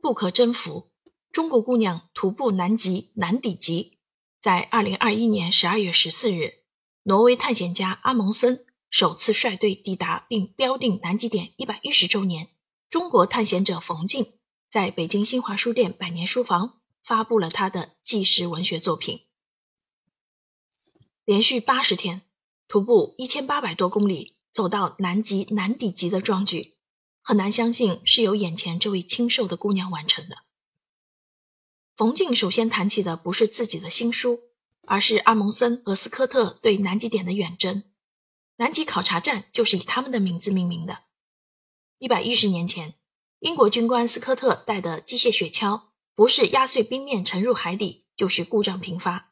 不可征服。中国姑娘徒步南极南底极，在二零二一年十二月十四日，挪威探险家阿蒙森首次率队抵达并标定南极点一百一十周年。中国探险者冯静在北京新华书店百年书房发布了他的纪实文学作品。连续八十天徒步一千八百多公里，走到南极南底极的壮举，很难相信是由眼前这位清瘦的姑娘完成的。冯静首先谈起的不是自己的新书，而是阿蒙森和斯科特对南极点的远征。南极考察站就是以他们的名字命名的。一百一十年前，英国军官斯科特带的机械雪橇，不是压碎冰面沉入海底，就是故障频发。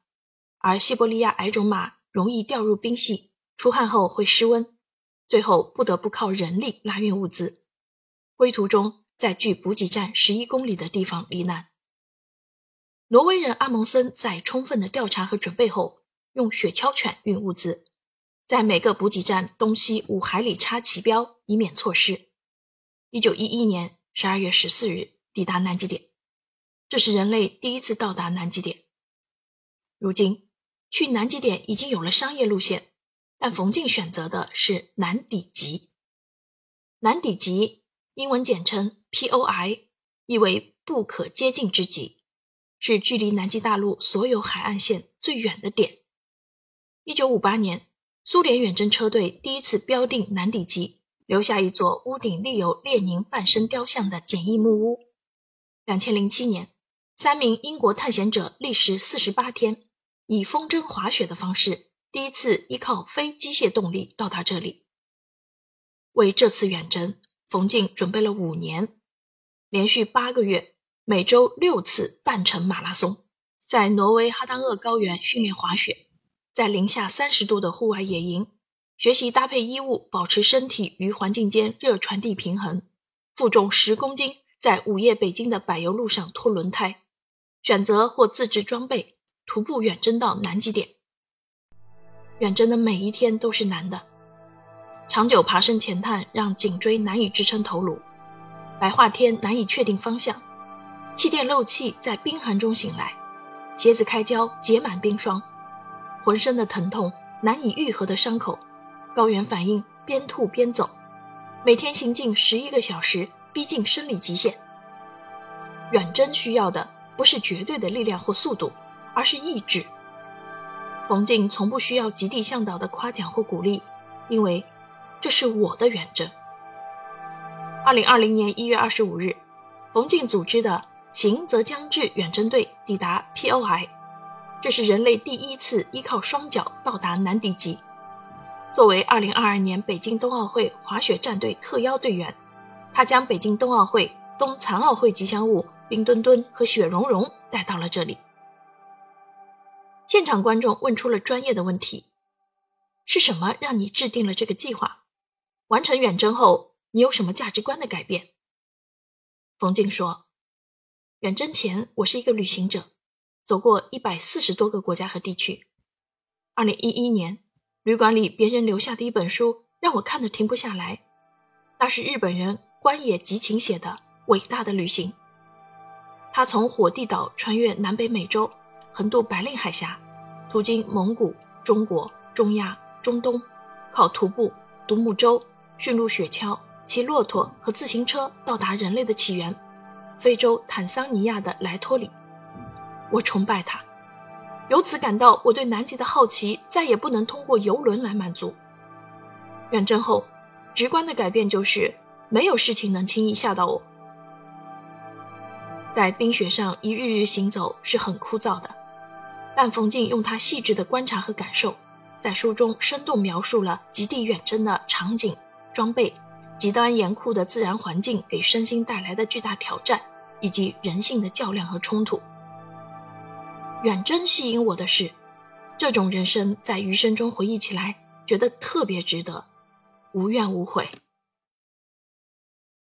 而西伯利亚矮种马容易掉入冰隙，出汗后会失温，最后不得不靠人力拉运物资。归途中，在距补给站十一公里的地方罹难。挪威人阿蒙森在充分的调查和准备后，用雪橇犬运物资，在每个补给站东西五海里插旗标，以免错失。一九一一年十二月十四日抵达南极点，这是人类第一次到达南极点。如今去南极点已经有了商业路线，但冯静选择的是南底极。南底极英文简称 POI，意为不可接近之极。是距离南极大陆所有海岸线最远的点。一九五八年，苏联远征车队第一次标定南底极，留下一座屋顶立有列宁半身雕像的简易木屋。两千零七年，三名英国探险者历时四十八天，以风筝滑雪的方式，第一次依靠非机械动力到达这里。为这次远征，冯静准备了五年，连续八个月。每周六次半程马拉松，在挪威哈丹厄高原训练滑雪，在零下三十度的户外野营学习搭配衣物，保持身体与环境间热传递平衡。负重十公斤，在午夜北京的柏油路上拖轮胎，选择或自制装备，徒步远征到南极点。远征的每一天都是难的，长久爬升前探让颈椎难以支撑头颅，白化天难以确定方向。气垫漏气，在冰寒中醒来，鞋子开胶结满冰霜，浑身的疼痛，难以愈合的伤口，高原反应，边吐边走，每天行进十一个小时，逼近生理极限。远征需要的不是绝对的力量或速度，而是意志。冯静从不需要极地向导的夸奖或鼓励，因为这是我的远征。二零二零年一月二十五日，冯静组织的。行则将至远征队抵达 POI，这是人类第一次依靠双脚到达南极极。作为2022年北京冬奥会滑雪战队特邀队员，他将北京冬奥会、冬残奥会吉祥物冰墩墩和雪融融带到了这里。现场观众问出了专业的问题：是什么让你制定了这个计划？完成远征后，你有什么价值观的改变？冯静说。远征前，我是一个旅行者，走过一百四十多个国家和地区。二零一一年，旅馆里别人留下的一本书让我看得停不下来，那是日本人关野吉晴写的《伟大的旅行》。他从火地岛穿越南北美洲，横渡白令海峡，途经蒙古、中国、中亚、中东，靠徒步、独木舟、驯鹿雪橇、骑骆驼和自行车到达人类的起源。非洲坦桑尼亚的莱托里，我崇拜他，由此感到我对南极的好奇再也不能通过游轮来满足。远征后，直观的改变就是没有事情能轻易吓到我。在冰雪上一日日行走是很枯燥的，但冯静用他细致的观察和感受，在书中生动描述了极地远征的场景、装备。极端严酷的自然环境给身心带来的巨大挑战，以及人性的较量和冲突。远征吸引我的是，这种人生在余生中回忆起来，觉得特别值得，无怨无悔。